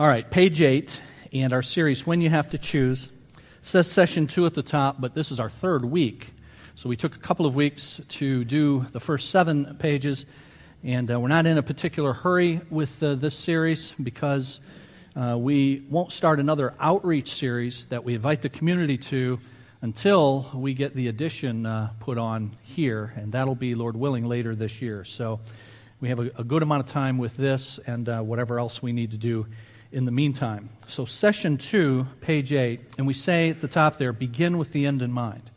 All right, page eight, and our series, When You Have to Choose. It says session two at the top, but this is our third week. So we took a couple of weeks to do the first seven pages, and uh, we're not in a particular hurry with uh, this series because uh, we won't start another outreach series that we invite the community to until we get the addition uh, put on here, and that'll be, Lord willing, later this year. So we have a, a good amount of time with this and uh, whatever else we need to do in the meantime. So, session two, page eight, and we say at the top there, begin with the end in mind.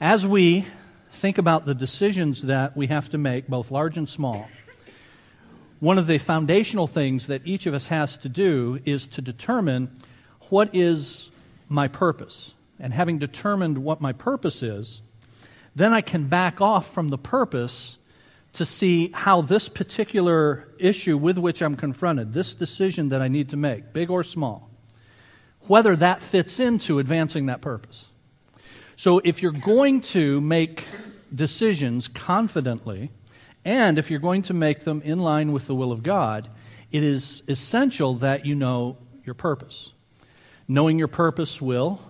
As we think about the decisions that we have to make, both large and small, one of the foundational things that each of us has to do is to determine what is my purpose. And having determined what my purpose is, then I can back off from the purpose to see how this particular issue with which I'm confronted, this decision that I need to make, big or small, whether that fits into advancing that purpose. So if you're going to make decisions confidently, and if you're going to make them in line with the will of God, it is essential that you know your purpose. Knowing your purpose will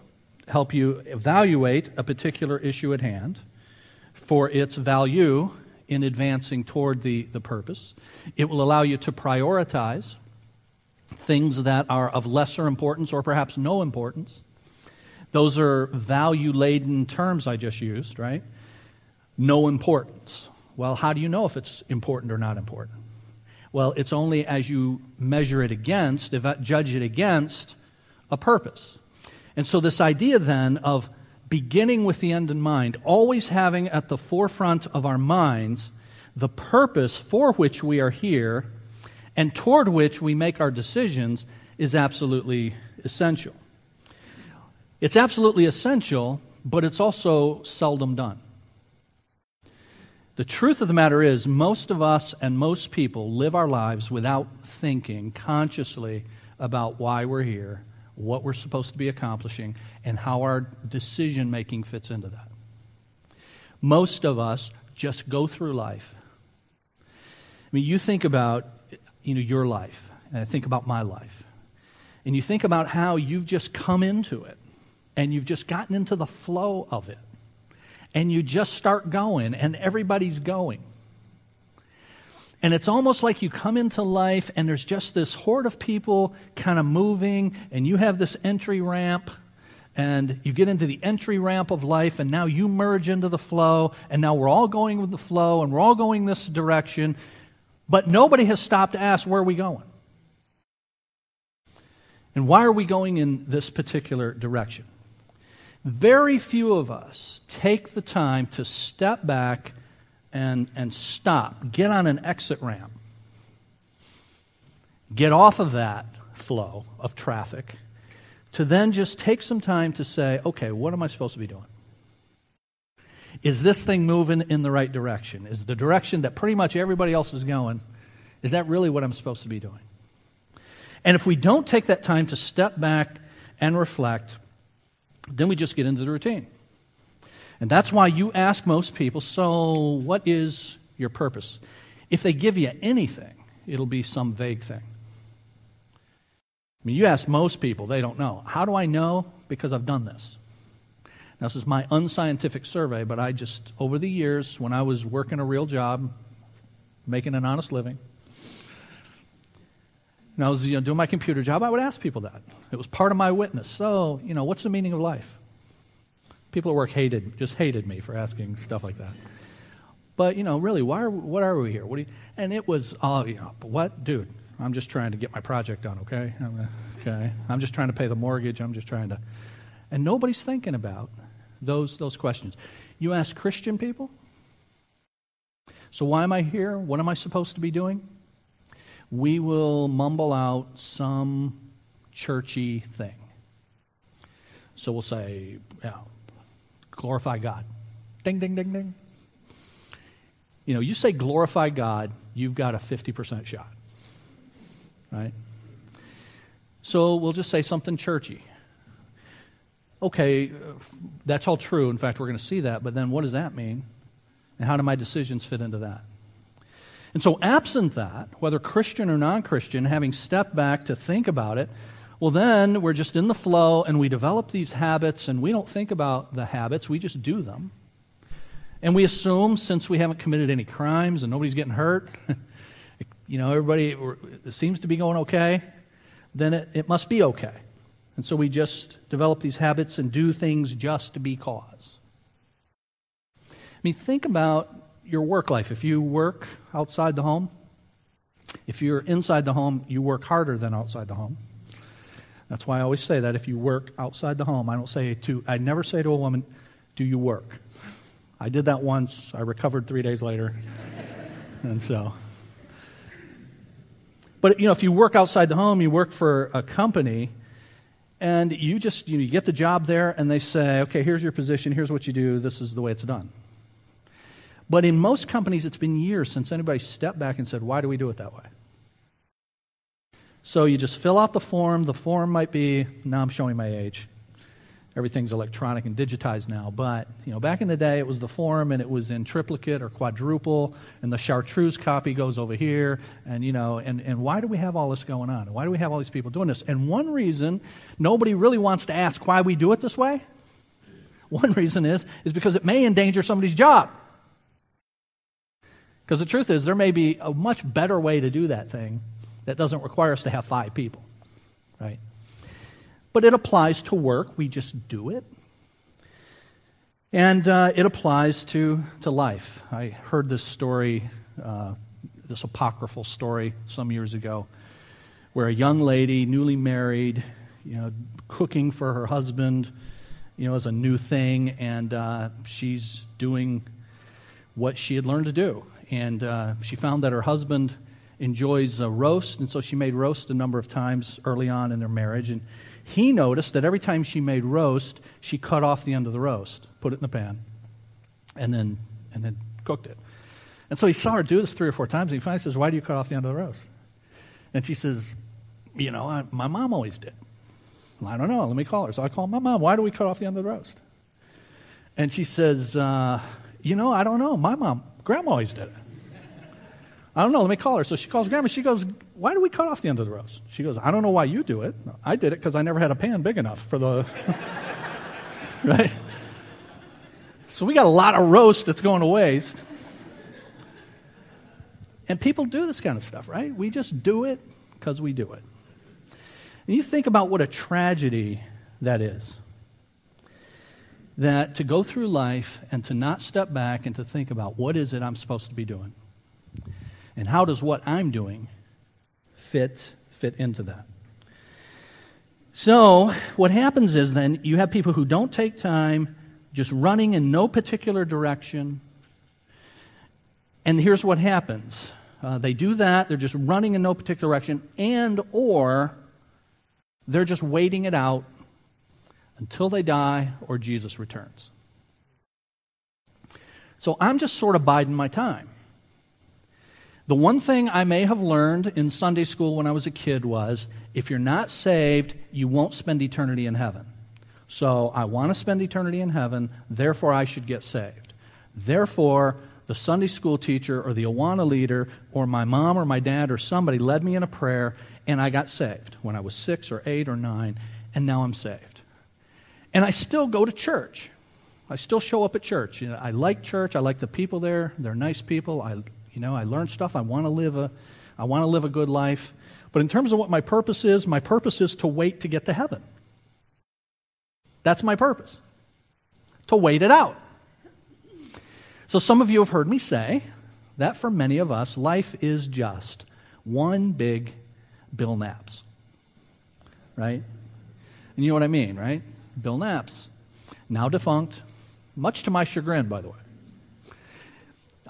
help you evaluate a particular issue at hand for its value in advancing toward the, the purpose. It will allow you to prioritize things that are of lesser importance or perhaps no importance. Those are value laden terms I just used, right? No importance. Well, how do you know if it's important or not important? Well, it's only as you measure it against, judge it against a purpose. And so, this idea then of beginning with the end in mind, always having at the forefront of our minds the purpose for which we are here and toward which we make our decisions is absolutely essential. It's absolutely essential, but it's also seldom done. The truth of the matter is, most of us and most people live our lives without thinking consciously about why we're here what we're supposed to be accomplishing, and how our decision making fits into that. Most of us just go through life. I mean, you think about you know, your life, and I think about my life, and you think about how you've just come into it, and you've just gotten into the flow of it, and you just start going, and everybody's going. And it's almost like you come into life and there's just this horde of people kind of moving, and you have this entry ramp, and you get into the entry ramp of life, and now you merge into the flow, and now we're all going with the flow, and we're all going this direction, but nobody has stopped to ask, where are we going? And why are we going in this particular direction? Very few of us take the time to step back and, and stop. Get on an exit ramp. Get off of that flow of traffic to then just take some time to say, okay, what am I supposed to be doing? Is this thing moving in the right direction? Is the direction that pretty much everybody else is going, is that really what I'm supposed to be doing? And if we don't take that time to step back and reflect, then we just get into the routine. And that's why you ask most people, so what is your purpose? If they give you anything, it'll be some vague thing. I mean, you ask most people, they don't know. How do I know? Because I've done this. Now, this is my unscientific survey, but I just, over the years, when I was working a real job, making an honest living, and I was you know, doing my computer job, I would ask people that. It was part of my witness. So, you know, what's the meaning of life? People at work hated, just hated me for asking stuff like that. But, you know, really, why are, what are we here? What you, and it was, oh, you know, what? Dude, I'm just trying to get my project done, okay? Okay. I'm just trying to pay the mortgage. I'm just trying to. And nobody's thinking about those, those questions. You ask Christian people, so why am I here? What am I supposed to be doing? We will mumble out some churchy thing. So we'll say, yeah, glorify God. Ding, ding, ding, ding. You know, you say glorify God, you've got a 50% shot. Right? So we'll just say something churchy. Okay, that's all true. In fact, we're going to see that, but then what does that mean? And how do my decisions fit into that? And so, absent that, whether Christian or non Christian, having stepped back to think about it, well, then we're just in the flow and we develop these habits and we don't think about the habits, we just do them. And we assume, since we haven't committed any crimes and nobody's getting hurt, you know, everybody seems to be going okay, then it, it must be okay. And so we just develop these habits and do things just to be cause. I mean, think about your work life. If you work outside the home, if you're inside the home, you work harder than outside the home. That's why I always say that if you work outside the home, I don't say to, I never say to a woman, do you work? I did that once. I recovered three days later. and so. But, you know, if you work outside the home, you work for a company, and you just, you, know, you get the job there, and they say, okay, here's your position, here's what you do, this is the way it's done. But in most companies, it's been years since anybody stepped back and said, why do we do it that way? So you just fill out the form. The form might be, now I'm showing my age. Everything's electronic and digitized now. But, you know, back in the day, it was the form and it was in triplicate or quadruple, and the chartreuse copy goes over here. And, you know, and, and why do we have all this going on? Why do we have all these people doing this? And one reason nobody really wants to ask why we do it this way, one reason is, is because it may endanger somebody's job. Because the truth is, there may be a much better way to do that thing that doesn't require us to have five people, right? But it applies to work. We just do it. And uh, it applies to, to life. I heard this story, uh, this apocryphal story, some years ago, where a young lady, newly married, you know, cooking for her husband, you know, as a new thing, and uh, she's doing what she had learned to do and uh, she found that her husband enjoys a roast, and so she made roast a number of times early on in their marriage. And he noticed that every time she made roast, she cut off the end of the roast, put it in the pan, and then and then cooked it. And so he saw her do this three or four times, and he finally says, "Why do you cut off the end of the roast?" And she says, "You know, I, my mom always did." Well, I don't know. Let me call her. So I call my mom. Why do we cut off the end of the roast? And she says, uh, "You know, I don't know. My mom Grandma always did it. I don't know. Let me call her. So she calls Grandma. She goes, Why do we cut off the end of the roast? She goes, I don't know why you do it. I did it because I never had a pan big enough for the. right? So we got a lot of roast that's going to waste. And people do this kind of stuff, right? We just do it because we do it. And you think about what a tragedy that is that to go through life and to not step back and to think about what is it I'm supposed to be doing? And how does what I'm doing fit fit into that? So, what happens is then you have people who don't take time, just running in no particular direction. And here's what happens. Uh, they do that, they're just running in no particular direction, and or they're just waiting it out until they die or Jesus returns. So I'm just sort of biding my time. The one thing I may have learned in Sunday school when I was a kid was if you're not saved, you won't spend eternity in heaven. So I want to spend eternity in heaven, therefore I should get saved. Therefore, the Sunday school teacher or the Awana leader or my mom or my dad or somebody led me in a prayer and I got saved when I was six or eight or nine, and now I'm saved. And I still go to church. I still show up at church. You know, I like church. I like the people there. They're nice people. I, you know, I learn stuff. I want to live a, I want to live a good life. But in terms of what my purpose is, my purpose is to wait to get to heaven. That's my purpose. To wait it out. So some of you have heard me say that for many of us, life is just one big Bill Knapp's. Right? And you know what I mean, right? Bill Knapp's, now defunct, much to my chagrin, by the way.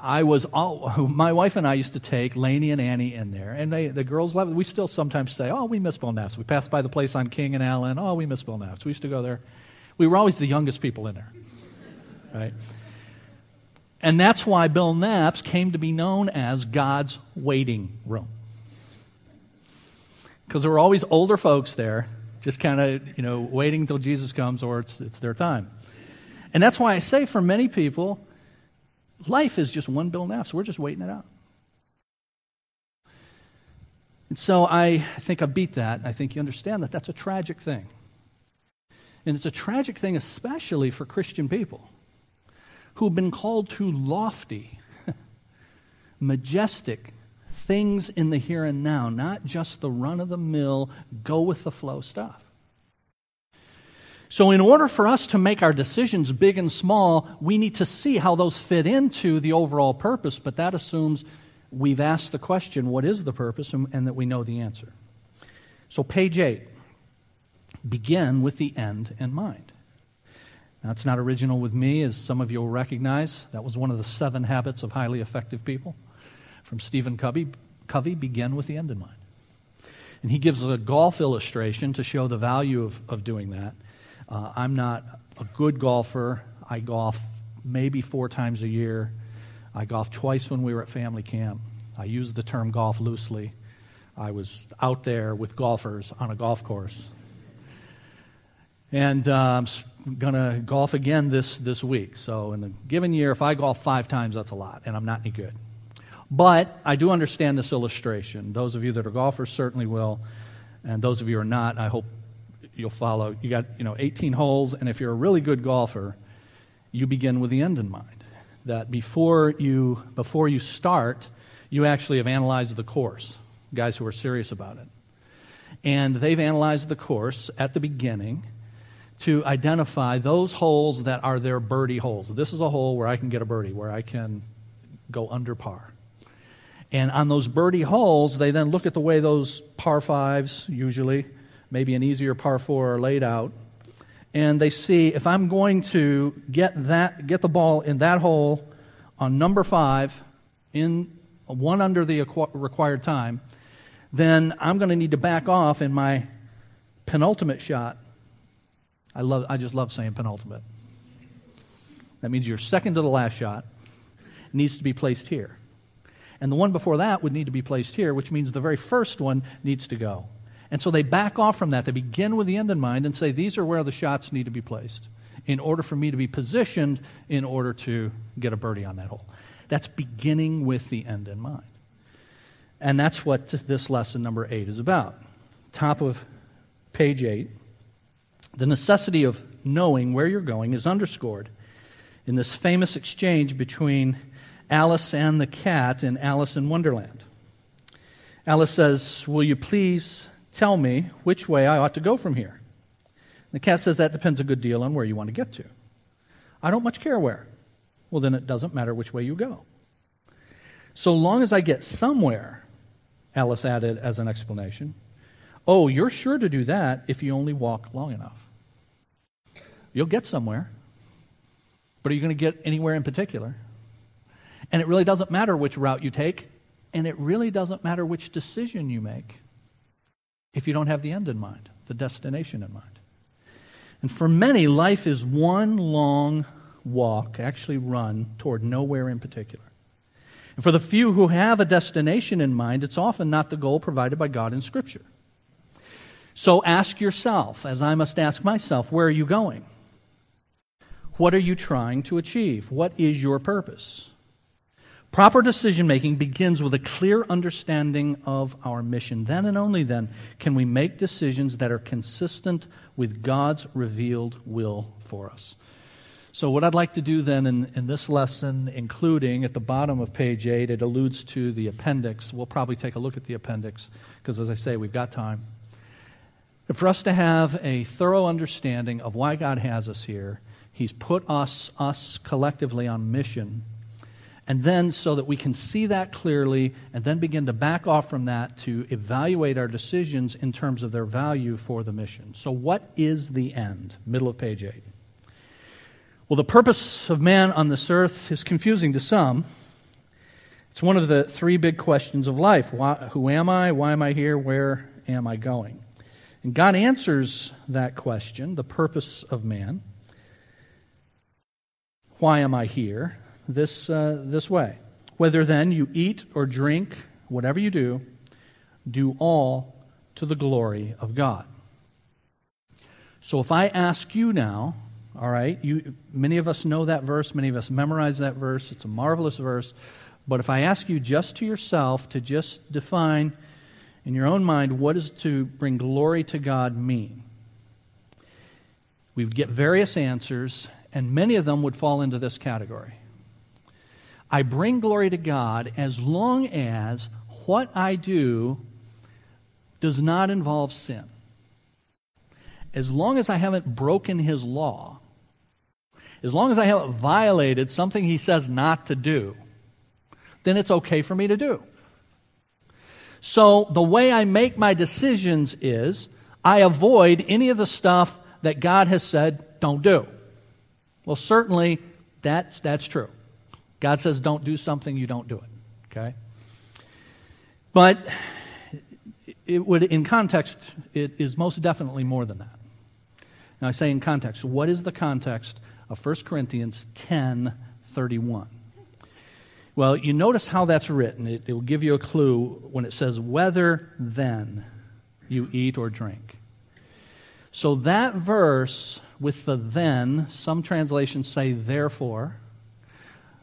I was all, my wife and I used to take Laney and Annie in there, and they, the girls loved it. We still sometimes say, "Oh, we miss Bill Knapp's." We passed by the place on King and Allen. Oh, we miss Bill Knapp's. We used to go there. We were always the youngest people in there, right? And that's why Bill Knapp's came to be known as God's waiting room, because there were always older folks there just kind of, you know, waiting until Jesus comes or it's, it's their time. And that's why I say for many people, life is just one Bill Knapp's. We're just waiting it out. And so I think I beat that. I think you understand that that's a tragic thing. And it's a tragic thing, especially for Christian people who've been called to lofty, majestic things in the here and now, not just the run of the mill, go with the flow stuff. So, in order for us to make our decisions big and small, we need to see how those fit into the overall purpose, but that assumes we've asked the question, what is the purpose, and, and that we know the answer. So, page 8 begin with the end in mind. Now, That's not original with me, as some of you will recognize. That was one of the seven habits of highly effective people from Stephen Covey. Covey, begin with the end in mind. And he gives a golf illustration to show the value of, of doing that. Uh, I'm not a good golfer. I golf maybe four times a year. I golfed twice when we were at family camp. I use the term golf loosely. I was out there with golfers on a golf course. And uh, I'm going to golf again this, this week. So, in a given year, if I golf five times, that's a lot, and I'm not any good. But I do understand this illustration. Those of you that are golfers certainly will. And those of you who are not, I hope you'll follow. You got, you know, 18 holes, and if you're a really good golfer, you begin with the end in mind that before you, before you start, you actually have analyzed the course, guys who are serious about it. And they've analyzed the course at the beginning to identify those holes that are their birdie holes. This is a hole where I can get a birdie, where I can go under par. And on those birdie holes, they then look at the way those par fives, usually, maybe an easier par four, are laid out and they see if I'm going to get that get the ball in that hole on number five in one under the required time, then I'm going to need to back off in my penultimate shot. I love I just love saying penultimate. That means your second to the last shot needs to be placed here. And the one before that would need to be placed here, which means the very first one needs to go. And so they back off from that. They begin with the end in mind and say, these are where the shots need to be placed in order for me to be positioned in order to get a birdie on that hole. That's beginning with the end in mind. And that's what this lesson number eight is about. Top of page eight. The necessity of knowing where you're going is underscored in this famous exchange between Alice and the cat in Alice in Wonderland. Alice says, Will you please Tell me which way I ought to go from here. The cat says that depends a good deal on where you want to get to. I don't much care where. Well, then it doesn't matter which way you go. So long as I get somewhere, Alice added as an explanation. Oh, you're sure to do that if you only walk long enough. You'll get somewhere, but are you going to get anywhere in particular? And it really doesn't matter which route you take, and it really doesn't matter which decision you make if you don't have the end in mind, the destination in mind. And for many, life is one long walk, actually run, toward nowhere in particular. And for the few who have a destination in mind, it's often not the goal provided by God in Scripture. So ask yourself, as I must ask myself, where are you going? What are you trying to achieve? What is your purpose? Proper decision making begins with a clear understanding of our mission. Then and only then can we make decisions that are consistent with God's revealed will for us. So, what I'd like to do then in, in this lesson, including at the bottom of page 8, it alludes to the appendix. We'll probably take a look at the appendix because, as I say, we've got time. For us to have a thorough understanding of why God has us here, He's put us, us collectively on mission and then, so that we can see that clearly and then begin to back off from that to evaluate our decisions in terms of their value for the mission. So, what is the end? Middle of page 8. Well, the purpose of man on this earth is confusing to some. It's one of the three big questions of life Why, Who am I? Why am I here? Where am I going? And God answers that question, the purpose of man. Why am I here? This, uh, this way. Whether then you eat or drink, whatever you do, do all to the glory of God. So if I ask you now, all right, you, many of us know that verse, many of us memorize that verse, it's a marvelous verse. But if I ask you just to yourself to just define in your own mind, what does to bring glory to God mean? We would get various answers, and many of them would fall into this category. I bring glory to God as long as what I do does not involve sin. As long as I haven't broken his law, as long as I haven't violated something he says not to do, then it's okay for me to do. So the way I make my decisions is I avoid any of the stuff that God has said don't do. Well, certainly that's, that's true. God says don't do something, you don't do it. Okay? But it would, in context, it is most definitely more than that. Now I say in context. What is the context of 1 Corinthians 10 31? Well, you notice how that's written. It, it will give you a clue when it says, whether then you eat or drink. So that verse with the then, some translations say therefore.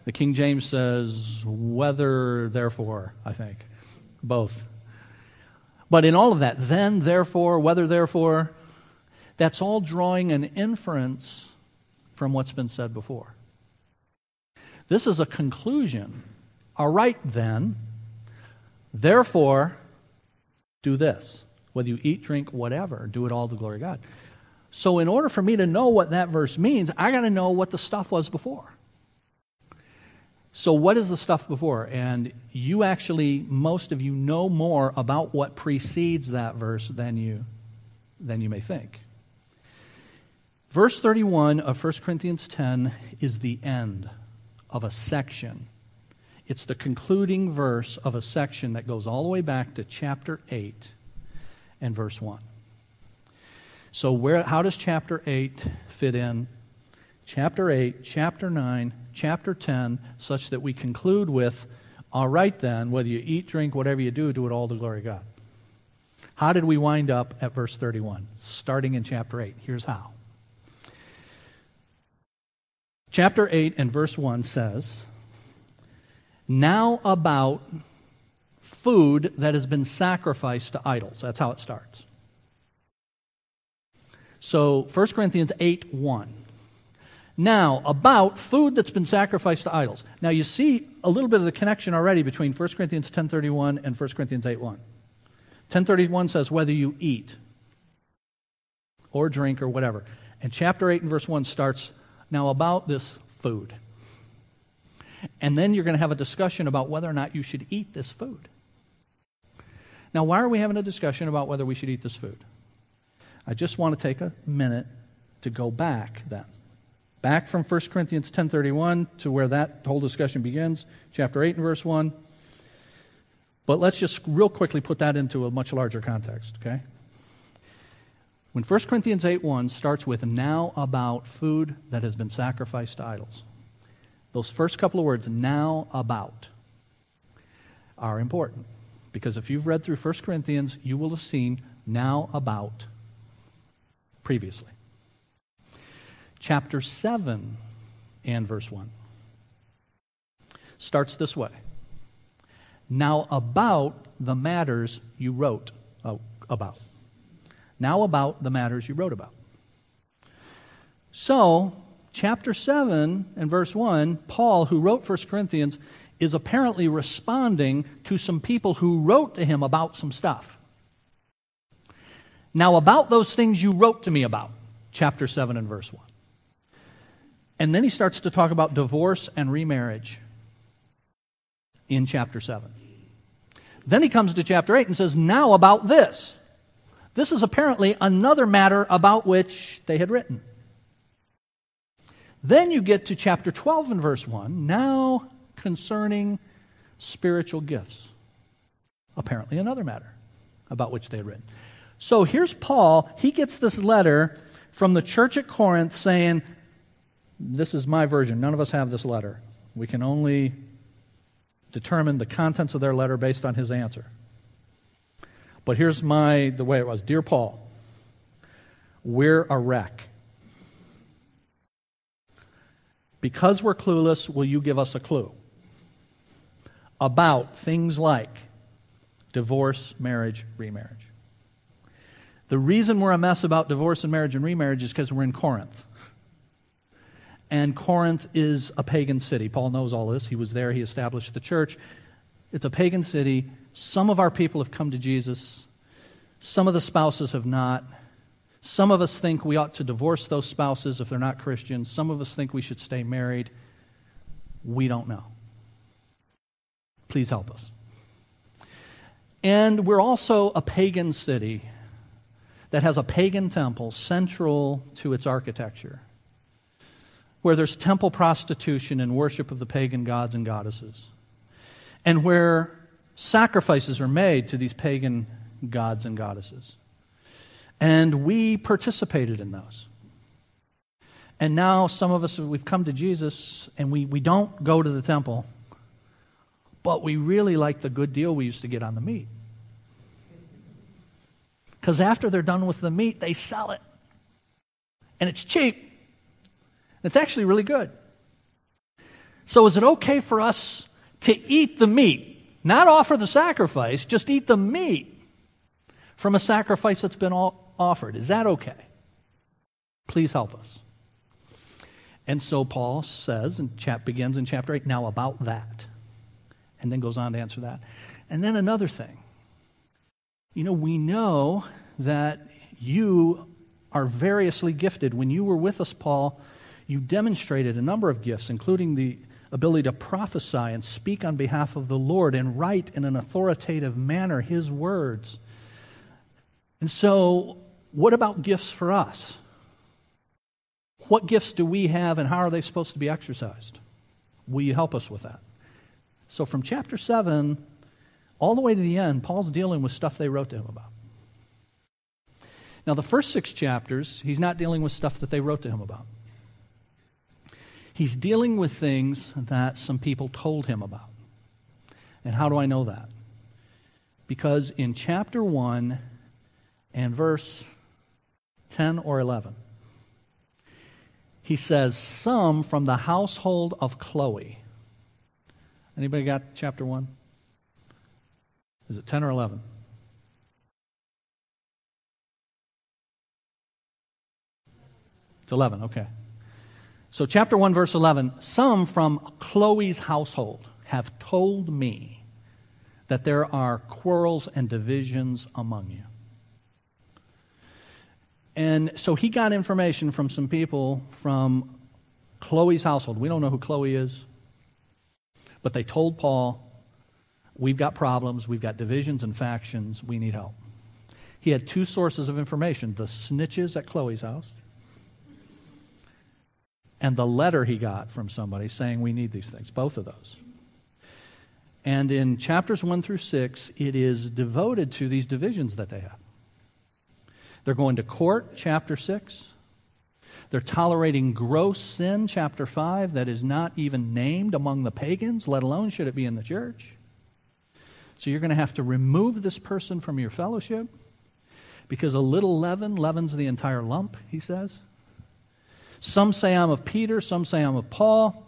The King James says whether, therefore, I think. Both. But in all of that, then, therefore, whether, therefore, that's all drawing an inference from what's been said before. This is a conclusion. All right, then, therefore, do this. Whether you eat, drink, whatever, do it all to glory of God. So, in order for me to know what that verse means, I got to know what the stuff was before. So, what is the stuff before? And you actually, most of you, know more about what precedes that verse than you, than you may think. Verse 31 of 1 Corinthians 10 is the end of a section. It's the concluding verse of a section that goes all the way back to chapter 8 and verse 1. So, where, how does chapter 8 fit in? Chapter 8, chapter 9, chapter 10, such that we conclude with, all right then, whether you eat, drink, whatever you do, do it all to glory God. How did we wind up at verse 31? Starting in chapter 8. Here's how. Chapter 8 and verse 1 says, Now about food that has been sacrificed to idols. That's how it starts. So 1 Corinthians 8 1. Now, about food that's been sacrificed to idols. Now, you see a little bit of the connection already between 1 Corinthians 10.31 and 1 Corinthians 8.1. 10.31 says whether you eat or drink or whatever. And chapter 8 and verse 1 starts now about this food. And then you're going to have a discussion about whether or not you should eat this food. Now, why are we having a discussion about whether we should eat this food? I just want to take a minute to go back then back from 1 Corinthians 10:31 to where that whole discussion begins, chapter 8 and verse 1. But let's just real quickly put that into a much larger context, okay? When 1 Corinthians 8:1 starts with now about food that has been sacrificed to idols. Those first couple of words now about are important because if you've read through 1 Corinthians, you will have seen now about previously chapter 7 and verse 1. Starts this way Now about the matters you wrote uh, about. Now about the matters you wrote about. So, chapter 7 and verse 1, Paul, who wrote 1 Corinthians, is apparently responding to some people who wrote to him about some stuff. Now, about those things you wrote to me about, chapter 7 and verse 1. And then he starts to talk about divorce and remarriage in chapter 7. Then he comes to chapter 8 and says, Now about this. This is apparently another matter about which they had written. Then you get to chapter 12 and verse 1, now concerning spiritual gifts. Apparently another matter about which they had written. So here's Paul. He gets this letter from the church at Corinth saying, this is my version. None of us have this letter. We can only determine the contents of their letter based on his answer. But here's my the way it was. Dear Paul, we're a wreck. Because we're clueless, will you give us a clue about things like divorce, marriage, remarriage. The reason we're a mess about divorce and marriage and remarriage is because we're in Corinth. And Corinth is a pagan city. Paul knows all this. He was there, he established the church. It's a pagan city. Some of our people have come to Jesus, some of the spouses have not. Some of us think we ought to divorce those spouses if they're not Christians. Some of us think we should stay married. We don't know. Please help us. And we're also a pagan city that has a pagan temple central to its architecture, where there's temple prostitution and worship of the pagan gods and goddesses, and where sacrifices are made to these pagan gods and goddesses. And we participated in those. And now some of us, we've come to Jesus and we, we don't go to the temple, but we really like the good deal we used to get on the meat. Because after they're done with the meat, they sell it. And it's cheap. It's actually really good. So is it okay for us to eat the meat? Not offer the sacrifice, just eat the meat from a sacrifice that's been offered. Is that okay? Please help us. And so Paul says, and chap begins in chapter 8, now about that. And then goes on to answer that. And then another thing. You know, we know that you are variously gifted. When you were with us, Paul, you demonstrated a number of gifts, including the ability to prophesy and speak on behalf of the Lord and write in an authoritative manner his words. And so what about gifts for us? What gifts do we have and how are they supposed to be exercised? Will you help us with that? So, from chapter 7 all the way to the end, Paul's dealing with stuff they wrote to him about. Now, the first six chapters, he's not dealing with stuff that they wrote to him about. He's dealing with things that some people told him about. And how do I know that? Because in chapter 1 and verse 10 or 11. He says, Some from the household of Chloe. Anybody got chapter 1? Is it 10 or 11? It's 11, okay. So, chapter 1, verse 11 Some from Chloe's household have told me that there are quarrels and divisions among you. And so he got information from some people from Chloe's household. We don't know who Chloe is, but they told Paul, We've got problems, we've got divisions and factions, we need help. He had two sources of information the snitches at Chloe's house and the letter he got from somebody saying we need these things, both of those. And in chapters 1 through 6, it is devoted to these divisions that they have. They're going to court, chapter 6. They're tolerating gross sin, chapter 5, that is not even named among the pagans, let alone should it be in the church. So you're going to have to remove this person from your fellowship because a little leaven leavens the entire lump, he says. Some say I'm of Peter, some say I'm of Paul.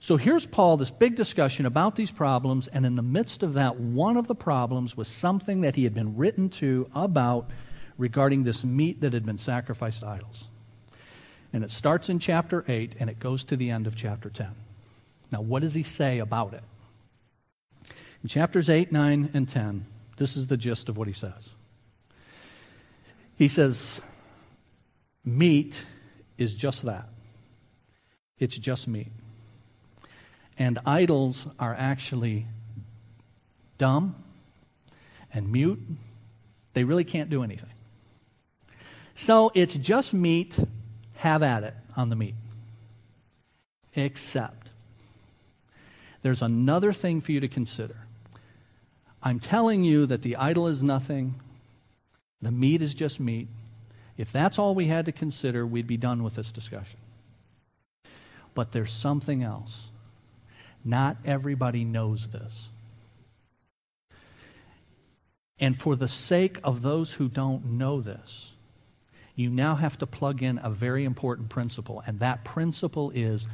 So here's Paul, this big discussion about these problems, and in the midst of that, one of the problems was something that he had been written to about regarding this meat that had been sacrificed to idols. And it starts in chapter 8 and it goes to the end of chapter 10. Now, what does he say about it? In chapters 8, 9, and 10, this is the gist of what he says. He says, Meat is just that. It's just meat. And idols are actually dumb and mute. They really can't do anything. So it's just meat, have at it on the meat. Except, there's another thing for you to consider. I'm telling you that the idol is nothing, the meat is just meat. If that's all we had to consider, we'd be done with this discussion. But there's something else. Not everybody knows this. And for the sake of those who don't know this, you now have to plug in a very important principle, and that principle is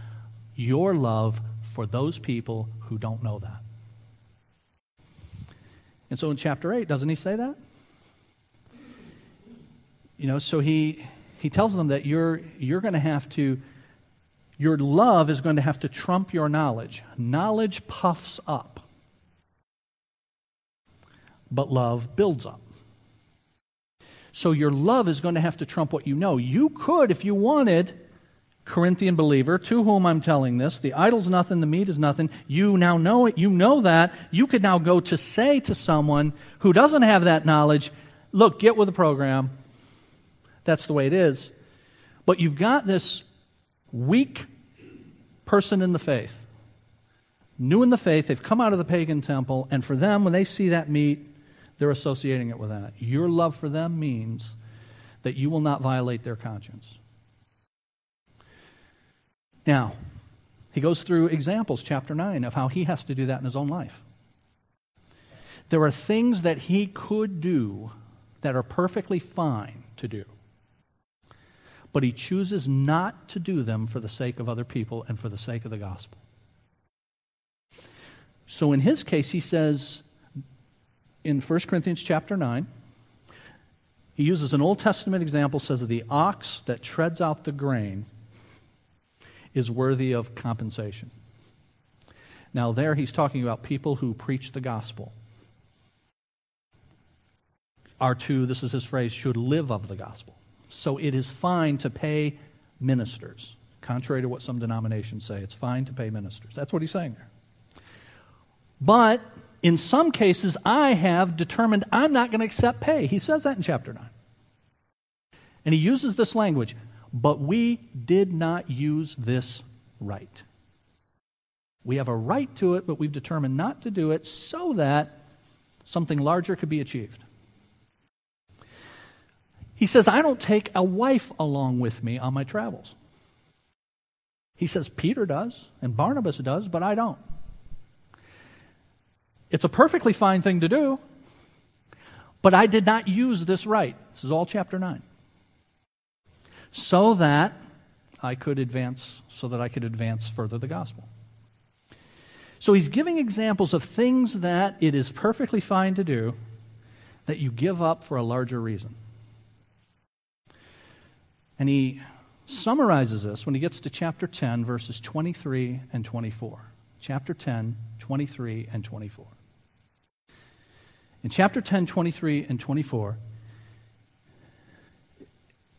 your love for those people who don't know that. And so in chapter 8, doesn't he say that? You know, so he, he tells them that you're, you're going to have to, your love is going to have to trump your knowledge. Knowledge puffs up, but love builds up. So your love is going to have to trump what you know. You could, if you wanted, Corinthian believer, to whom I'm telling this, the idol's nothing, the meat is nothing. You now know it, you know that. You could now go to say to someone who doesn't have that knowledge, look, get with the program. That's the way it is. But you've got this weak person in the faith, new in the faith, they've come out of the pagan temple, and for them, when they see that meat, they're associating it with that. Your love for them means that you will not violate their conscience. Now, he goes through examples, chapter 9, of how he has to do that in his own life. There are things that he could do that are perfectly fine to do, but he chooses not to do them for the sake of other people and for the sake of the gospel. So in his case, he says in 1 Corinthians chapter 9, he uses an Old Testament example, says the ox that treads out the grain is worthy of compensation. Now, there he's talking about people who preach the gospel. Are to, this is his phrase, should live of the gospel. So it is fine to pay ministers. Contrary to what some denominations say, it's fine to pay ministers. That's what he's saying there. But in some cases, I have determined I'm not going to accept pay. He says that in chapter 9. And he uses this language but we did not use this right. We have a right to it, but we've determined not to do it so that something larger could be achieved. He says, I don't take a wife along with me on my travels. He says, Peter does, and Barnabas does, but I don't. It's a perfectly fine thing to do, but I did not use this right. This is all chapter 9 so that I could advance, so that I could advance further the gospel. So he's giving examples of things that it is perfectly fine to do that you give up for a larger reason. And he summarizes this when he gets to chapter 10, verses 23 and 24. Chapter 10, 23 and 24. In chapter 10, 23 and 24,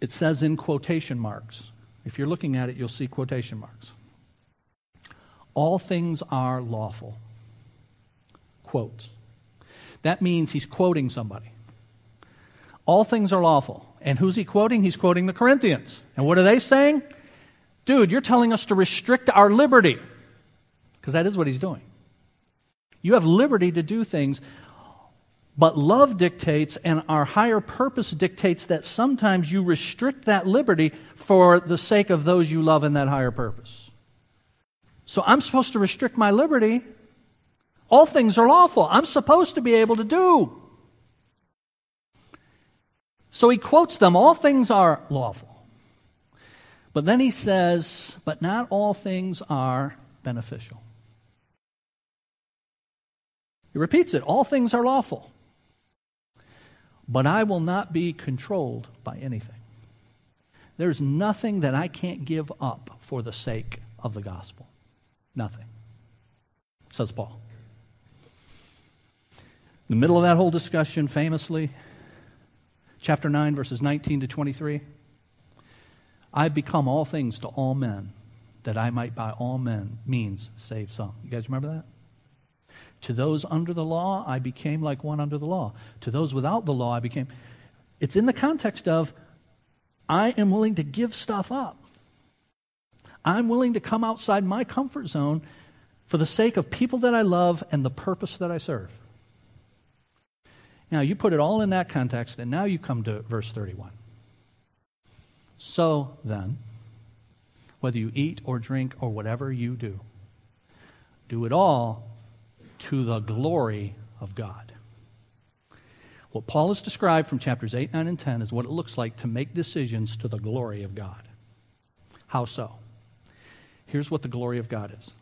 it says in quotation marks. If you're looking at it, you'll see quotation marks. All things are lawful. Quotes. That means he's quoting somebody. All things are lawful. And who's he quoting? He's quoting the Corinthians. And what are they saying? Dude, you're telling us to restrict our liberty. Because that is what he's doing. You have liberty to do things but love dictates, and our higher purpose dictates that sometimes you restrict that liberty for the sake of those you love in that higher purpose. So I'm supposed to restrict my liberty. All things are lawful. I'm supposed to be able to do. So he quotes them all things are lawful. But then he says, but not all things are beneficial. He repeats it all things are lawful but I will not be controlled by anything. There's nothing that I can't give up for the sake of the gospel. Nothing, says Paul. In the middle of that whole discussion, famously, chapter 9, verses 19 to 23, I've become all things to all men, that I might by all men means save some. You guys remember that? To those under the law, I became like one under the law. To those without the law, I became. It's in the context of I am willing to give stuff up. I'm willing to come outside my comfort zone for the sake of people that I love and the purpose that I serve. Now, you put it all in that context, and now you come to verse 31. So then, whether you eat or drink or whatever you do, do it all to the glory of God. What Paul has described from chapters 8, 9, and 10 is what it looks like to make decisions to the glory of God. How so? Here's what the glory of God is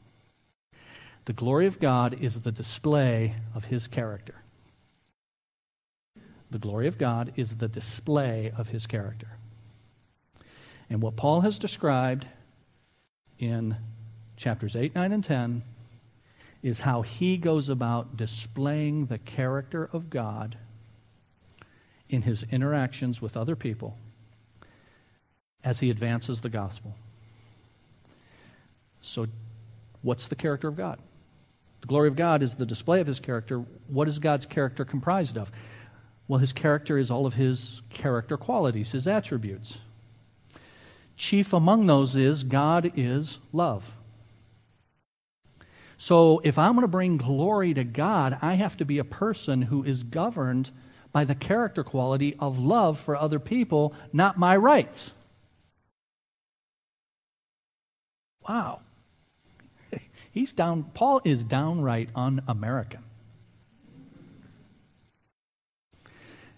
the glory of God is the display of his character. The glory of God is the display of his character. And what Paul has described in chapters 8, 9, and 10 is how he goes about displaying the character of God in his interactions with other people as he advances the gospel. So, what's the character of God? The glory of God is the display of his character. What is God's character comprised of? Well, his character is all of his character qualities, his attributes. Chief among those is God is love. So, if I'm going to bring glory to God, I have to be a person who is governed by the character quality of love for other people, not my rights. Wow. He's down, Paul is downright un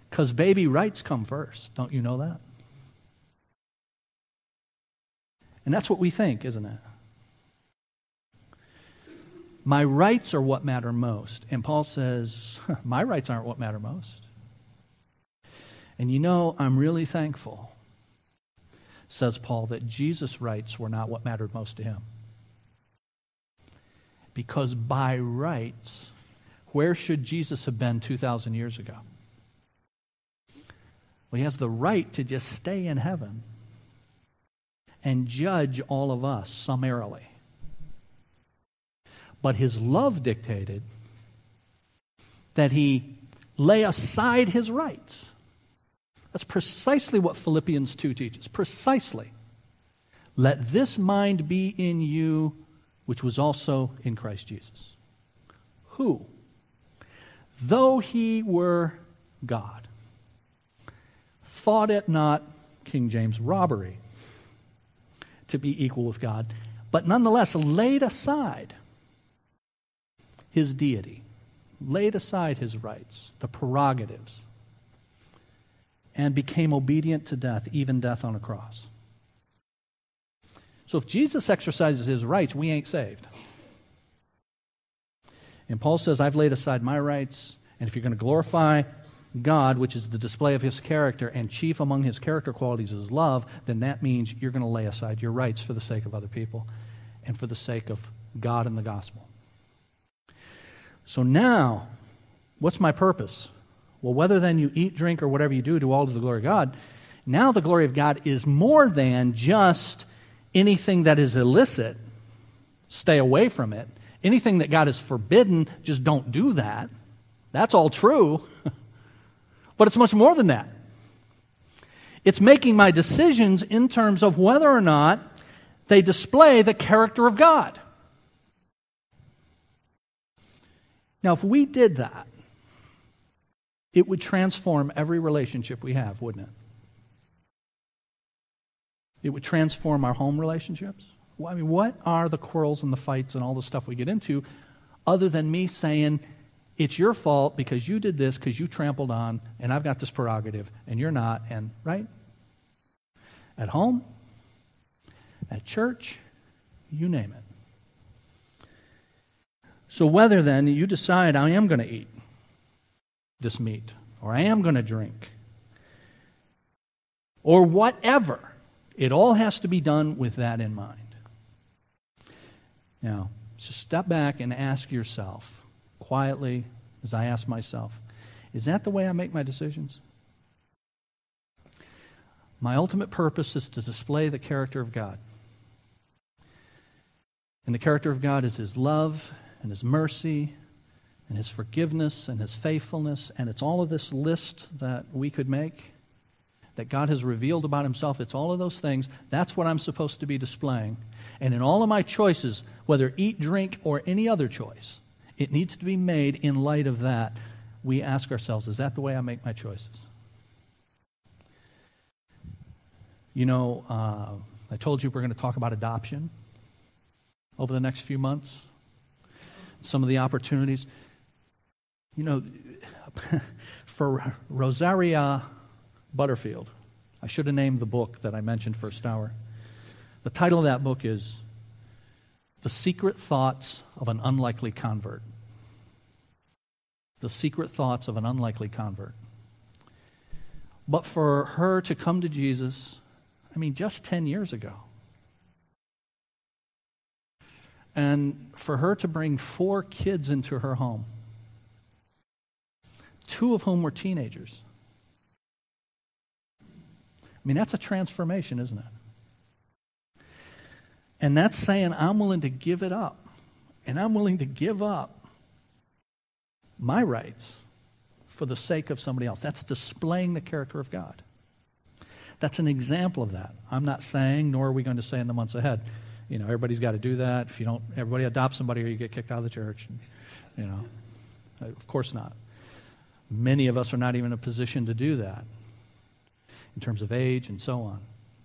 Because baby rights come first. Don't you know that? And that's what we think, isn't it? My rights are what matter most. And Paul says, My rights aren't what matter most. And you know, I'm really thankful, says Paul, that Jesus' rights were not what mattered most to him. Because by rights, where should Jesus have been 2,000 years ago? Well, he has the right to just stay in heaven and judge all of us summarily. But his love dictated that he lay aside his rights. That's precisely what Philippians 2 teaches. Precisely. Let this mind be in you, which was also in Christ Jesus. Who, though he were God, thought it not, King James, robbery to be equal with God, but nonetheless laid aside his deity, laid aside his rights, the prerogatives, and became obedient to death, even death on a cross. So if Jesus exercises his rights, we ain't saved. And Paul says, I've laid aside my rights, and if you're going to glorify God, which is the display of his character, and chief among his character qualities is love, then that means you're going to lay aside your rights for the sake of other people and for the sake of God and the gospel. So now, what's my purpose? Well, whether then you eat, drink, or whatever you do, do all to the glory of God. Now the glory of God is more than just anything that is illicit. Stay away from it. Anything that God has forbidden, just don't do that. That's all true. But it's much more than that. It's making my decisions in terms of whether or not they display the character of God. Now, if we did that, it would transform every relationship we have, wouldn't it? It would transform our home relationships. I mean, what are the quarrels and the fights and all the stuff we get into other than me saying, it's your fault because you did this because you trampled on, and I've got this prerogative, and you're not, and right? At home, at church, you name it. So, whether then you decide I am going to eat this meat, or I am going to drink, or whatever, it all has to be done with that in mind. Now, just step back and ask yourself quietly as I ask myself, is that the way I make my decisions? My ultimate purpose is to display the character of God. And the character of God is His love and His mercy and His forgiveness and His faithfulness. And it's all of this list that we could make that God has revealed about Himself. It's all of those things. That's what I'm supposed to be displaying. And in all of my choices, whether eat, drink, or any other choice, it needs to be made in light of that. We ask ourselves, is that the way I make my choices? You know, uh, I told you we're going to talk about adoption over the next few months. Some of the opportunities. You know, for Rosaria Butterfield, I should have named the book that I mentioned first hour. The title of that book is The Secret Thoughts of an Unlikely Convert. The Secret Thoughts of an Unlikely Convert. But for her to come to Jesus, I mean, just 10 years ago, and for her to bring four kids into her home, two of whom were teenagers. I mean, that's a transformation, isn't it? And that's saying, I'm willing to give it up. And I'm willing to give up my rights for the sake of somebody else. That's displaying the character of God. That's an example of that. I'm not saying, nor are we going to say in the months ahead, you know, everybody's got to do that. If you don't, everybody adopt somebody or you get kicked out of the church. And, you know, of course not. Many of us are not even in a position to do that in terms of age and so on.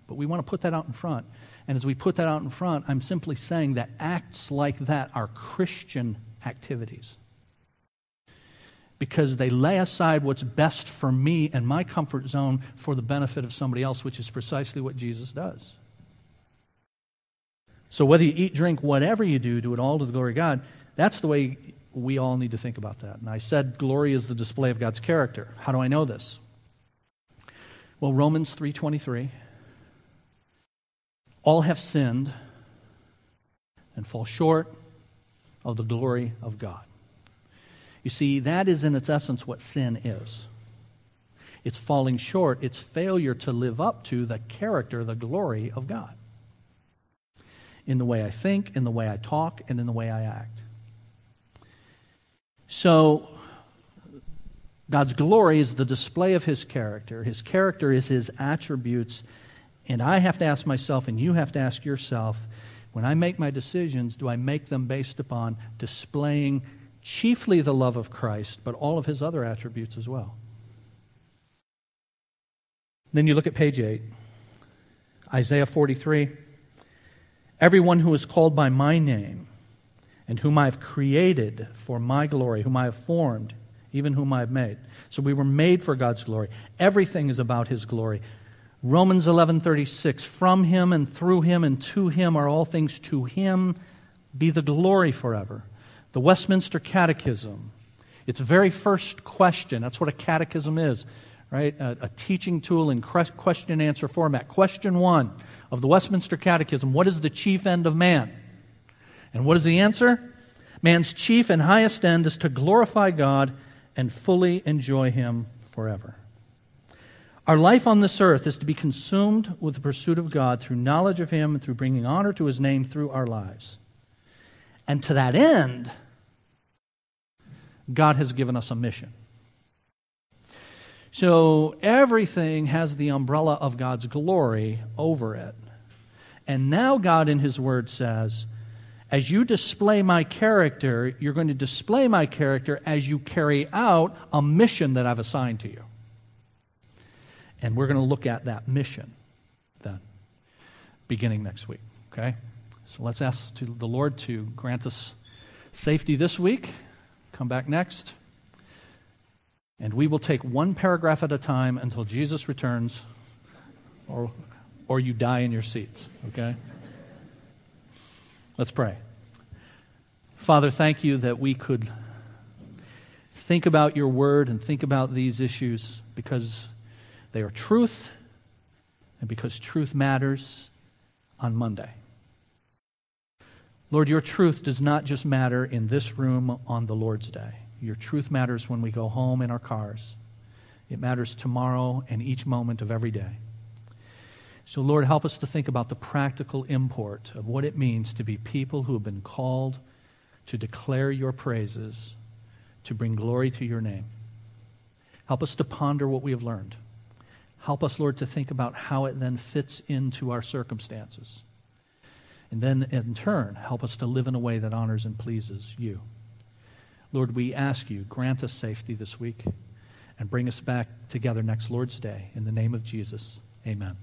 But we want to put that out in front. And as we put that out in front, I'm simply saying that acts like that are Christian activities. Because they lay aside what's best for me and my comfort zone for the benefit of somebody else, which is precisely what Jesus does. So whether you eat, drink, whatever you do, do it all to the glory of God. That's the way we all need to think about that. And I said glory is the display of God's character. How do I know this? Well, Romans 3:23 all have sinned and fall short of the glory of God. You see, that is in its essence what sin is. It's falling short, it's failure to live up to the character, the glory of God in the way I think, in the way I talk, and in the way I act. So, God's glory is the display of His character. His character is His attributes. And I have to ask myself, and you have to ask yourself, when I make my decisions, do I make them based upon displaying chiefly the love of Christ, but all of His other attributes as well? Then you look at page 8, Isaiah 43. Everyone who is called by my name, and whom I have created for my glory, whom I have formed, even whom I have made. So we were made for God's glory. Everything is about his glory. Romans 11:36 From him and through him and to him are all things to him be the glory forever. The Westminster Catechism its very first question that's what a catechism is right a, a teaching tool in question and answer format question 1 of the Westminster Catechism what is the chief end of man? And what is the answer? Man's chief and highest end is to glorify God and fully enjoy Him forever. Our life on this earth is to be consumed with the pursuit of God through knowledge of Him and through bringing honor to His name through our lives. And to that end, God has given us a mission. So everything has the umbrella of God's glory over it. And now God in His Word says, as you display my character, you're going to display my character as you carry out a mission that I've assigned to you. And we're going to look at that mission then, beginning next week. Okay? So let's ask to the Lord to grant us safety this week. Come back next. And we will take one paragraph at a time until Jesus returns or or you die in your seats, okay? Let's pray. Father, thank you that we could think about your word and think about these issues because they are truth and because truth matters on Monday. Lord, your truth does not just matter in this room on the Lord's day. Your truth matters when we go home in our cars. It matters tomorrow and each moment of every day. So, Lord, help us to think about the practical import of what it means to be people who have been called to declare your praises, to bring glory to your name. Help us to ponder what we have learned. Help us, Lord, to think about how it then fits into our circumstances. And then, in turn, help us to live in a way that honors and pleases you. Lord, we ask you, grant us safety this week and bring us back together next Lord's Day. In the name of Jesus, amen.